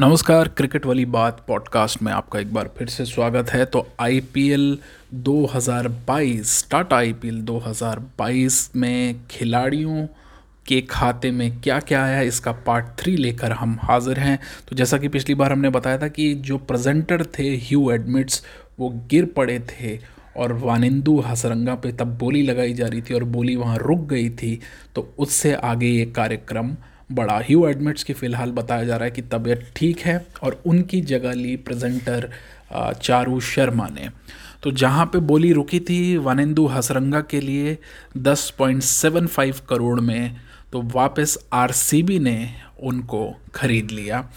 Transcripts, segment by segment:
नमस्कार, क्रिकेट वाली बात पॉडकास्ट में आपका एक बार फिर से स्वागत है। तो आईपीएल 2022 टाटा आईपीएल 2022 में खिलाड़ियों के खाते में क्या क्या आया है इसका पार्ट थ्री लेकर हम हाजिर हैं। तो जैसा कि पिछली बार हमने बताया था कि जो प्रेजेंटर थे ह्यू एडमिट्स वो गिर पड़े थे और वानिंदू हसरंगा पे तब बोली लगाई जा रही थी और बोली वहाँ रुक गई थी। तो उससे आगे ये कार्यक्रम बड़ा ह्यू एडमिट्स की फ़िलहाल बताया जा रहा है कि तबीयत ठीक है और उनकी जगह ली प्रेजेंटर चारू शर्मा ने। तो जहाँ पे बोली रुकी थी वानिंदू हसरंगा के लिए 10.75 करोड़ में तो वापस आरसीबी ने उनको खरीद लिया।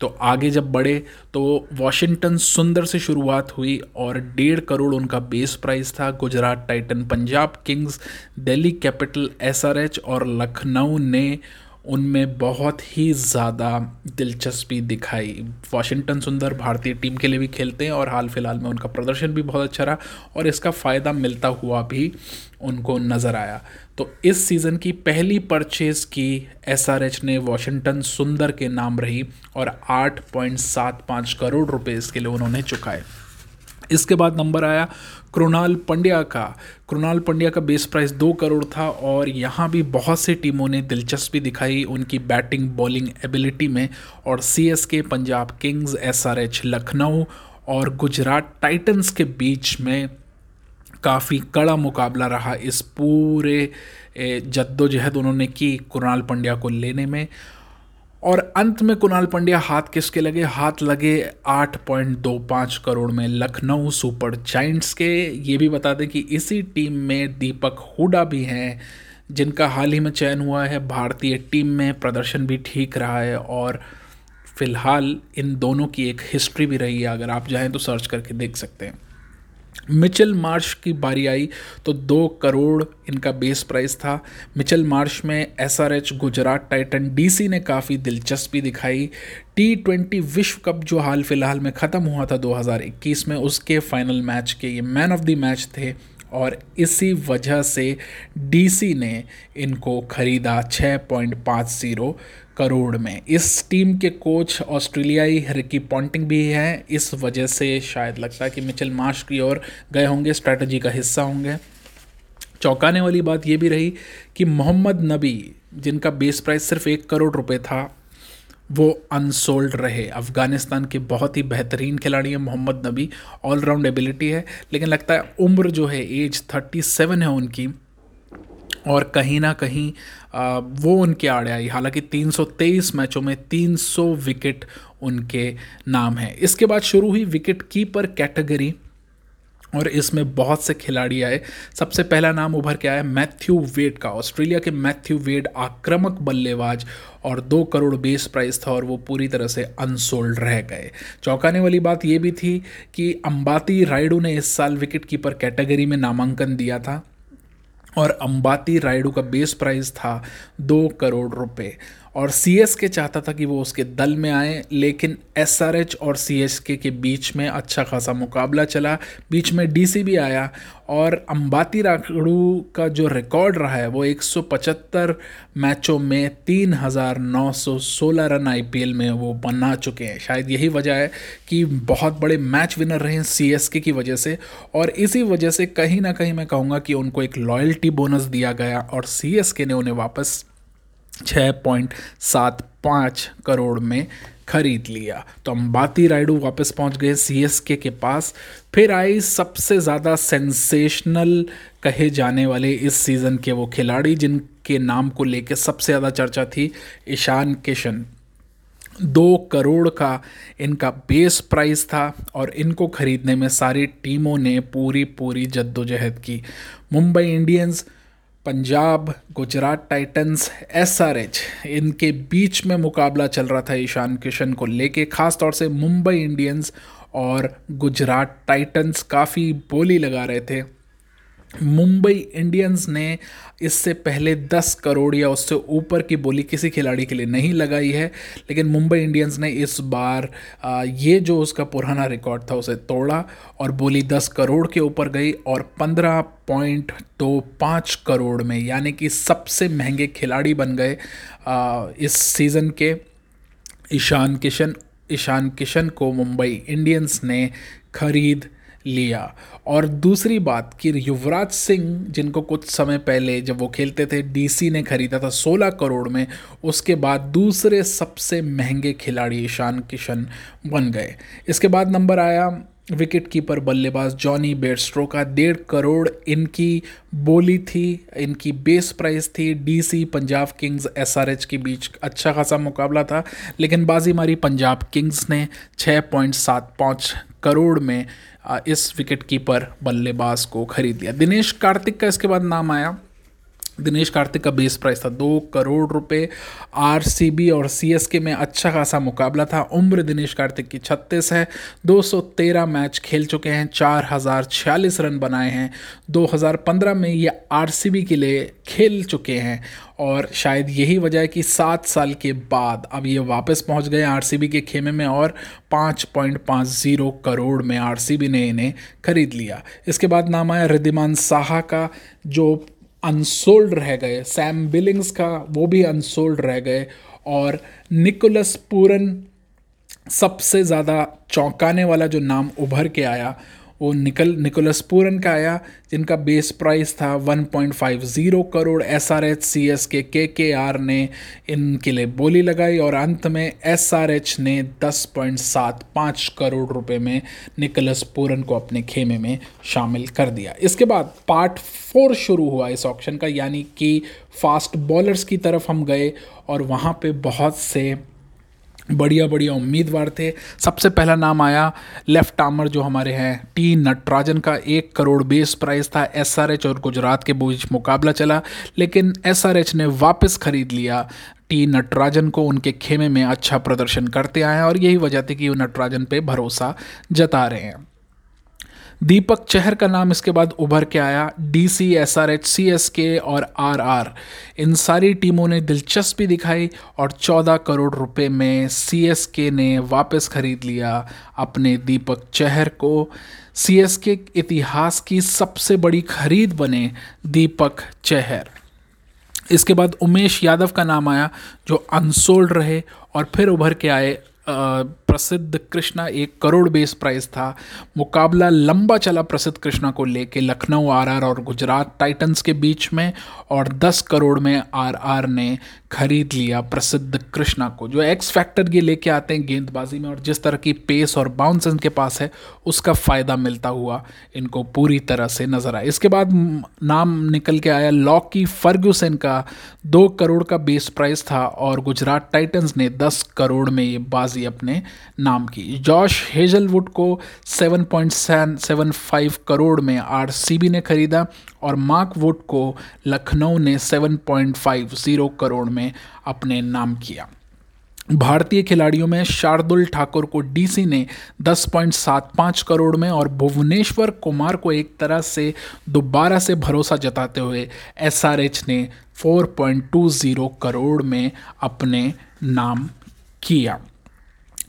तो आगे जब बढ़े तो वॉशिंगटन सुंदर से शुरुआत हुई और डेढ़ करोड़ उनका बेस प्राइस था। Gujarat Titan Punjab Kings, Delhi Capital SRH और लखनऊ ने उनमें बहुत ही ज़्यादा दिलचस्पी दिखाई। वाशिंगटन सुंदर भारतीय टीम के लिए भी खेलते हैं और हाल फ़िलहाल में उनका प्रदर्शन भी बहुत अच्छा रहा और इसका फ़ायदा मिलता हुआ भी उनको नज़र आया। तो इस सीज़न की पहली परचेज की एसआरएच ने वॉशिंगटन सुंदर के नाम रही और 8.75 करोड़ रुपए इसके लिए उन्होंने चुकाए। इसके बाद नंबर आया कृणाल पंड्या का। कृणाल पंड्या का बेस प्राइस दो करोड़ था और यहाँ भी बहुत सी टीमों ने दिलचस्पी दिखाई उनकी बैटिंग बॉलिंग एबिलिटी में और C S K Punjab Kings S R H Lucknow और गुजरात टाइटन्स के बीच में काफ़ी कड़ा मुकाबला रहा इस पूरे जद्दोजहद उन्होंने की कुणाल पंड्या को लेने में। और अंत में कुणाल पंड्या हाथ किसके लगे? हाथ लगे 8.25 करोड़ में लखनऊ सुपर जाइंट्स के। ये भी बता दें कि इसी टीम में दीपक हुडा भी हैं, जिनका हाल ही में चयन हुआ है। भारतीय टीम में प्रदर्शन भी ठीक रहा है और फ़िलहाल इन दोनों की एक हिस्ट्री भी रही है। अगर आप चाहें तो सर्च करके देख सकते हैं। मिचल मार्श की बारी आई तो दो करोड़ इनका बेस प्राइस था। मिचल मार्श में S R H Gujarat Titan, DC ने काफ़ी दिलचस्पी दिखाई। टी ट्वेंटी विश्व कप जो हाल फ़िलहाल में ख़त्म हुआ था 2021 में, उसके फाइनल मैच के ये मैन ऑफ़ द मैच थे। और इसी वजह से डीसी ने इनको खरीदा 6.50 करोड़ में। इस टीम के कोच ऑस्ट्रेलियाई रिकी पॉन्टिंग भी हैं। इस वजह से शायद लगता है कि मिचल मार्श की ओर गए होंगे, स्ट्रैटेजी का हिस्सा होंगे। चौंकाने वाली बात यह भी रही कि मोहम्मद नबी, जिनका बेस प्राइस सिर्फ़ एक करोड़ रुपए था वो अनसोल्ड रहे। अफ़गानिस्तान के बहुत ही बेहतरीन खिलाड़ी हैं मोहम्मद नबी। ऑलराउंड एबिलिटी है लेकिन लगता है उम्र जो है एज थर्टी सेवन है उनकी। और कहीं ना कहीं आ, वो उनके आड़े आई। हालाँकि 323 मैचों में 300 विकेट उनके नाम है। इसके बाद शुरू हुई विकेट कीपर कैटेगरी और इसमें बहुत से खिलाड़ी आए। सबसे पहला नाम उभर के आया मैथ्यू वेड का। ऑस्ट्रेलिया के मैथ्यू वेड आक्रामक बल्लेबाज और दो करोड़ बेस प्राइस था और वो पूरी तरह से अनसोल्ड रह गए। चौंकाने वाली बात ये भी थी कि अंबाती रायडू ने इस साल विकेट कीपर कैटेगरी में नामांकन दिया था और अंबाती रायडू का बेस प्राइस था दो करोड़ रुपए। और सी एस के चाहता था कि वो उसके दल में आए लेकिन एस आर एच और सी एस के के बीच में अच्छा खासा मुकाबला चला। बीच में डी सी भी आया और अंबाती राखड़ू का जो रिकॉर्ड रहा है वो 175 मैचों में 3,916 रन आईपीएल में वो बना चुके हैं। शायद यही वजह है कि बहुत बड़े मैच विनर रहे हैं सी एस के वजह से। और इसी वजह से कहीं ना कहीं मैं कहूँगा कि उनको एक लॉयल्टी बोनस दिया गया और सी एस के ने उन्हें वापस छः पॉइंट सात पाँच करोड़ में खरीद लिया। तो अंबाती रायडू वापस पहुँच गए सीएसके के पास। फिर आई सबसे ज़्यादा सेंसेशनल कहे जाने वाले इस सीज़न के वो खिलाड़ी जिनके नाम को लेकर सबसे ज़्यादा चर्चा थी, ईशान किशन। दो करोड़ का इनका बेस प्राइस था और इनको खरीदने में सारी टीमों ने पूरी पूरी जद्दोजहद की। Mumbai Indians Punjab, Gujarat Titans, SRH, इनके बीच में मुकाबला चल रहा था ईशान किशन को लेके खास तौर से मुंबई इंडियंस और गुजरात टाइटंस काफ़ी बोली लगा रहे थे। मुंबई इंडियंस ने इससे पहले 10 करोड़ या उससे ऊपर की बोली किसी खिलाड़ी के लिए नहीं लगाई है, लेकिन मुंबई इंडियंस ने इस बार ये जो उसका पुराना रिकॉर्ड था उसे तोड़ा और बोली 10 करोड़ के ऊपर गई और 15 पॉइंट तो पाँच करोड़ में, यानी कि सबसे महँगे खिलाड़ी बन गए इस सीज़न के। ईशान किशन ईशान किशन को मुंबई इंडियंस ने खरीद लिया। और दूसरी बात कि युवराज सिंह, जिनको कुछ समय पहले जब वो खेलते थे डीसी ने खरीदा था 16 करोड़ में, उसके बाद दूसरे सबसे महँगे खिलाड़ी ईशान किशन बन गए। इसके बाद नंबर आया विकेट कीपर बल्लेबाज जॉनी बेरस्ट्रो का। डेढ़ करोड़ इनकी बोली थी, इनकी बेस प्राइस थी। डीसी पंजाब किंग्स एसआरएच के बीच अच्छा खासा मुकाबला था, लेकिन बाजी मारी पंजाब किंग्स ने छः पॉइंट सात पाँच करोड़ में इस विकेट कीपर बल्लेबाज को खरीद लिया। दिनेश कार्तिक का इसके बाद नाम आया। दिनेश कार्तिक का बेस प्राइस था। दो करोड़ रुपए आरसीबी और सीएसके में अच्छा खासा मुकाबला था। उम्र दिनेश कार्तिक की 36 है। 213 मैच खेल चुके हैं। चार हज़ार छियालीस रन बनाए हैं। 2015 में ये आरसीबी के लिए खेल चुके हैं और शायद यही वजह है कि सात साल के बाद अब ये वापस पहुँच गए आरसीबी के खेमे में और पाँच पॉइंट पाँच ज़ीरो करोड़ में आरसीबी ने इन्हें खरीद लिया। इसके बाद नाम आया रिद्धिमान साहा का, जो अनसोल्ड रह गए। सैम बिलिंग्स का वो भी अनसोल्ड रह गए और निकोलस पूरन सबसे ज़्यादा चौंकाने वाला जो नाम उभर के आया वो निकल, निकोलस पूरन का आया, जिनका बेस प्राइस था 1.50 crore. S R H C S K के के आर ने इनके लिए बोली लगाई और अंत में एस आर एच ने 10.75 करोड़ रुपए में निकोलस पूरन को अपने खेमे में शामिल कर दिया। इसके बाद पार्ट फोर शुरू हुआ इस ऑप्शन का, यानी कि फास्ट बॉलर्स की तरफ़ हम गए और वहाँ पे बहुत से बढ़िया बढ़िया उम्मीदवार थे। सबसे पहला नाम आया लेफ़्ट आर्मर जो हमारे हैं, टी नटराजन का। एक करोड़ बेस प्राइस था, एसआरएच और गुजरात के बीच मुकाबला चला, लेकिन एसआरएच ने वापस खरीद लिया। टी नटराजन को उनके खेमे में अच्छा प्रदर्शन करते आए और यही वजह थी कि वो नटराजन पे भरोसा जता रहे हैं। दीपक चहर का नाम इसके बाद उभर के आया D C S R H C S K और आर आर इन सारी टीमों ने दिलचस्पी दिखाई और 14 करोड़ रुपए में सी एस के ने वापस खरीद लिया अपने दीपक चहर को। सी एस के इतिहास की सबसे बड़ी खरीद बने दीपक चहर। इसके बाद उमेश यादव का नाम आया, जो अनसोल्ड रहे और फिर उभर के आए प्रसिद्ध कृष्णा एक करोड़ बेस प्राइस था। मुकाबला लंबा चला प्रसिद्ध कृष्णा को लेके लखनऊ, आरआर और गुजरात टाइटंस के बीच में और 10 करोड़ में आरआर ने खरीद लिया प्रसिद्ध कृष्णा को। जो एक्स फैक्टर ये लेके आते हैं गेंदबाजी में और जिस तरह की पेस और बाउंस इनके पास है, उसका फ़ायदा मिलता हुआ इनको पूरी तरह से नज़र आया। इसके बाद नाम निकल के आया लॉकी फर्ग्यूसन का। दो करोड़ का बेस प्राइस था और गुजरात टाइटन्स ने दस करोड़ में ये बाजी अपने नाम की। जॉश हेजलवुड को seven point seven five crore में आरसीबी ने खरीदा और मार्क वुड को लखनऊ ने 7.50 करोड़ में अपने नाम किया। भारतीय खिलाड़ियों में शार्दुल ठाकुर को डीसी ने 10.75 करोड़ में और भुवनेश्वर कुमार को एक तरह से दोबारा से भरोसा जताते हुए एसआरएच ने 4.20 करोड़ में अपने नाम किया।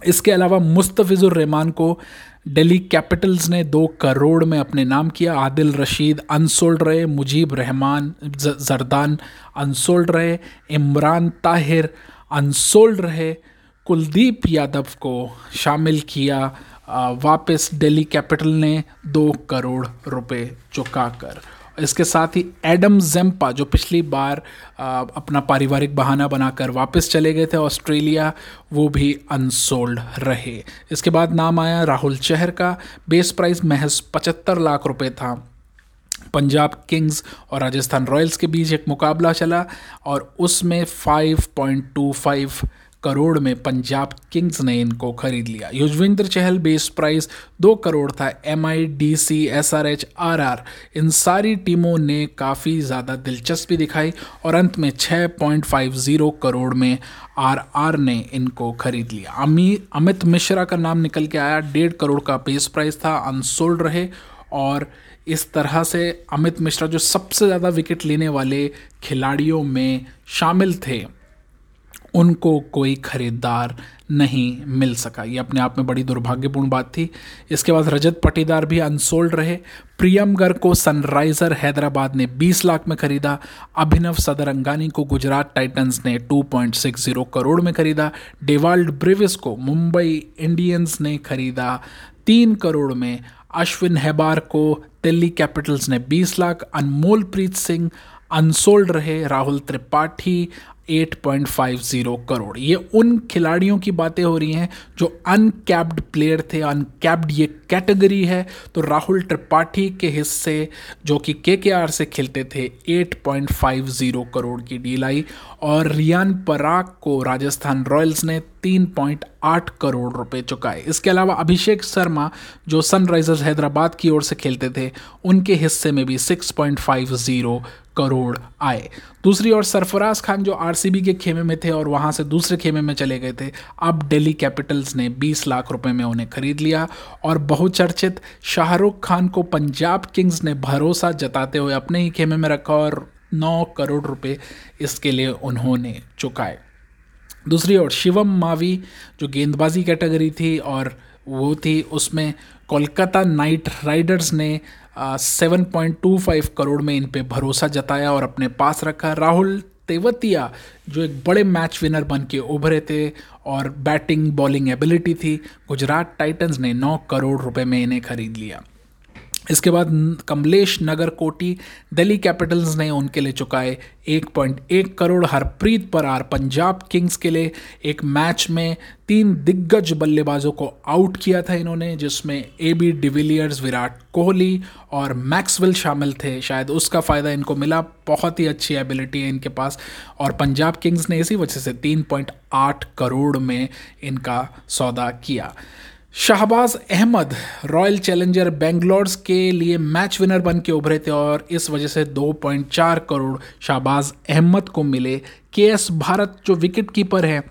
इसके अलावा मुस्तफ़िज़ुर रहमान को दिल्ली कैपिटल्स ने दो करोड़ में अपने नाम किया। आदिल रशीद अनसोल्ड रहे, मुजीब रहमान जरदान अनसोल्ड रहे, इमरान ताहिर अनसोल्ड रहे, कुलदीप यादव को शामिल किया। वापस दिल्ली कैपिटल ने दो करोड़ रुपए चुकाकर। इसके साथ ही एडम जेम्पा जो पिछली बार आ, अपना पारिवारिक बहाना बनाकर वापस चले गए थे ऑस्ट्रेलिया वो भी अनसोल्ड रहे। इसके बाद नाम आया राहुल चहर का। बेस प्राइस महज पचहत्तर लाख रुपए था। पंजाब किंग्स और राजस्थान रॉयल्स के बीच एक मुकाबला चला और उसमें 5.25 करोड़ में पंजाब किंग्स ने इनको खरीद लिया। युजवेंद्र चहल बेस प्राइस दो करोड़ था। M I D C S R H R R इन सारी टीमों ने काफ़ी ज़्यादा दिलचस्पी दिखाई और अंत में छः पॉइंट फाइव ज़ीरो करोड़ में आर आर ने इनको खरीद लिया। अमी, अमित मिश्रा का नाम निकल के आया। डेढ़ करोड़ का बेस प्राइस था, अनसोल्ड रहे और इस तरह से अमित मिश्रा जो सबसे ज़्यादा विकेट लेने वाले खिलाड़ियों में शामिल थे। उनको कोई खरीदार नहीं मिल सका। ये अपने आप में बड़ी दुर्भाग्यपूर्ण बात थी। इसके बाद रजत पटीदार भी अनसोल्ड रहे। प्रियम गर्ग को सनराइजर हैदराबाद ने 20 लाख में खरीदा। अभिनव सदरंगानी को गुजरात टाइटंस ने 2.60 करोड़ में खरीदा। डेवाल्ड ब्रिविस को मुंबई इंडियंस ने खरीदा तीन करोड़ में। अश्विन हैबार को दिल्ली कैपिटल्स ने 20 लाख। अनमोल प्रीत सिंह अनसोल्ड रहे। राहुल त्रिपाठी 8.50 करोड़। ये उन खिलाड़ियों की बातें हो रही हैं जो अनकैप्ड प्लेयर थे, अनकैप्ड ये कैटेगरी है। तो राहुल त्रिपाठी के हिस्से, जो कि के के आर से खेलते थे 8.50 करोड़ की डील आई। और रियान पराग को राजस्थान रॉयल्स ने 3.8 करोड़ रुपए चुकाए इसके अलावा अभिषेक शर्मा, जो सनराइजर्स हैदराबाद की ओर से खेलते थे, उनके हिस्से में भी 6.50 करोड़ आए। दूसरी ओर सरफराज खान, जो आरसीबी के खेमे में थे और वहाँ से दूसरे खेमे में चले गए थे, अब दिल्ली कैपिटल्स ने 20 लाख रुपए में उन्हें खरीद लिया। और बहुचर्चित शाहरुख खान को पंजाब किंग्स ने भरोसा जताते हुए अपने ही खेमे में रखा और 9 करोड़ रुपए इसके लिए उन्होंने चुकाए। दूसरी ओर शिवम मावी, जो गेंदबाजी कैटेगरी थी और वो थी, उसमें कोलकाता नाइट राइडर्स ने seven point two five crore में इन पे भरोसा जताया और अपने पास रखा। राहुल तेवतिया, जो एक बड़े मैच विनर बन के उभरे थे और बैटिंग बॉलिंग एबिलिटी थी, गुजरात टाइटंस ने नौ करोड़ रुपए में इन्हें खरीद लिया। इसके बाद कमलेश नगर कोटी दिल्ली कैपिटल्स ने उनके लिए चुकाए 1.1 करोड़ हरप्रीत परार। पंजाब किंग्स के लिए एक मैच में तीन दिग्गज बल्लेबाजों को आउट किया था इन्होंने, जिसमें A B de Villiers Virat Kohli और मैक्सवेल शामिल थे। शायद उसका फ़ायदा इनको मिला, बहुत ही अच्छी एबिलिटी है इनके पास। और पंजाब किंग्स ने इसी वजह से 3.8 करोड़ में इनका सौदा किया। शाहबाज अहमद रॉयल चैलेंजर बेंगलोर्स के लिए मैच विनर बन के उभरे थे और इस वजह से 2.4 करोड़ शाहबाज अहमद को मिले। के एस भारत जो विकेट कीपर है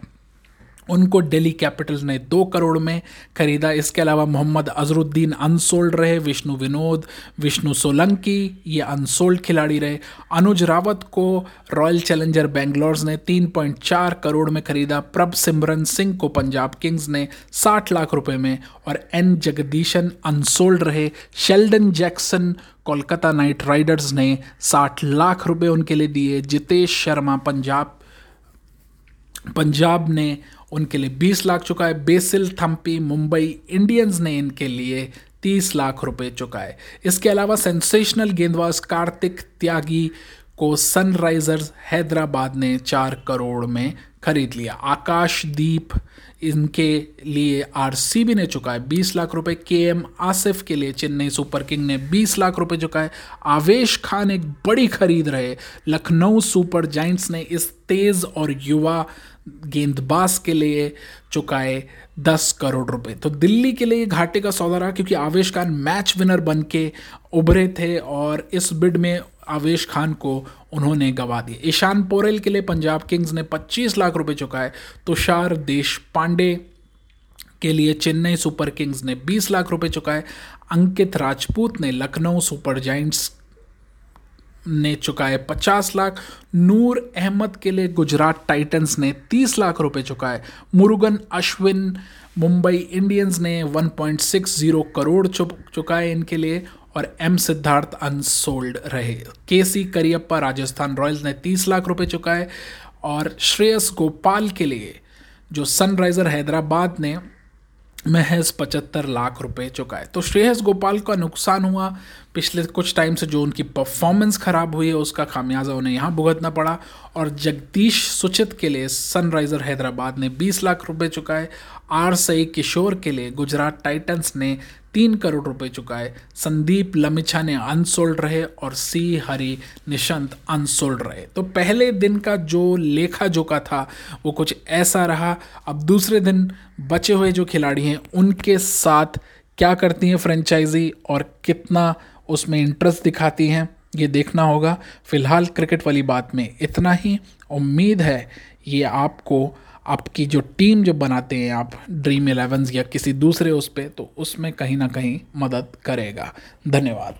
उनको दिल्ली कैपिटल्स ने दो करोड़ में खरीदा। इसके अलावा मोहम्मद अजरुद्दीन अनसोल्ड रहे, विष्णु विनोद, विष्णु सोलंकी, ये अनसोल्ड खिलाड़ी रहे। अनुज रावत को रॉयल चैलेंजर बेंगलोर ने 3.4 करोड़ में खरीदा। प्रभ सिमरन सिंह को पंजाब किंग्स ने 60 लाख रुपए में। और एन जगदीशन अनसोल्ड रहे। Sheldon Jackson Kolkata Knight Riders ने 60 लाख रुपए उनके लिए दिए। जितेश शर्मा पंजाब पंजाब ने उनके लिए 20 लाख चुकाए। बेसिल, थम्पी, मुंबई इंडियंस ने इनके लिए 30 लाख रुपए चुकाए। इसके अलावा सेंसेशनल गेंदबाज कार्तिक त्यागी को सनराइजर्स हैदराबाद ने चार करोड़ में खरीद लिया। आकाशदीप इनके लिए आरसीबी ने चुकाए 20 लाख रुपए। के एम आसिफ के लिए चेन्नई सुपर किंग ने 20 लाख रुपए चुकाए। आवेश खान एक बड़ी खरीद रहे। लखनऊ सुपर जाइंट्स ने इस तेज और युवा गेंदबाज के लिए चुकाए दस करोड़ रुपए। तो दिल्ली के लिए घाटे का सौदा रहा क्योंकि आवेश खान मैच विनर बन के उभरे थे और इस बिड में आवेश खान को उन्होंने गवा दिया। ईशान पोरेल के लिए पंजाब किंग्स ने 25 लाख रुपए चुकाए। तुषार देश पांडे के लिए चेन्नई सुपर किंग्स ने 20 लाख रुपए चुकाए। अंकित राजपूत ने लखनऊ सुपर जाइंट्स ने चुकाए 50 लाख। नूर अहमद के लिए गुजरात टाइटंस ने 30 लाख रुपए चुकाए। मुरुगन अश्विन, मुंबई इंडियंस ने 1.60 करोड़ चुकाए इनके लिए और एम सिद्धार्थ अनसोल्ड रहे। के सी करियप्पा, राजस्थान रॉयल्स ने 30 लाख रुपए चुकाए और श्रेयस गोपाल के लिए जो सनराइजर हैदराबाद ने महज पचहत्तर लाख रुपए चुकाए। तो श्रेयस गोपाल का नुकसान हुआ। पिछले कुछ टाइम से जो उनकी परफॉर्मेंस खराब हुई है, उसका खामियाजा उन्हें यहाँ भुगतना पड़ा। और जगदीश सुचित के लिए सनराइजर हैदराबाद ने 20 लाख रुपए चुकाए। आर सई किशोर के लिए गुजरात टाइटंस ने तीन करोड़ रुपए चुकाए। संदीप लमिछा ने अनसोल्ड रहे और सी हरी निशंत अनसोल्ड रहे। तो पहले दिन का जो लेखा जोखा था, वो कुछ ऐसा रहा। अब दूसरे दिन बचे हुए जो खिलाड़ी हैं, उनके साथ क्या करती हैं फ्रेंचाइजी और कितना उसमें इंटरेस्ट दिखाती हैं, ये देखना होगा। फ़िलहाल क्रिकेट वाली बात में इतना ही। उम्मीद है ये आपको आपकी जो टीम जो बनाते हैं आप ड्रीम इलेवन या किसी दूसरे उस पर तो उसमें कहीं ना कहीं मदद करेगा। धन्यवाद।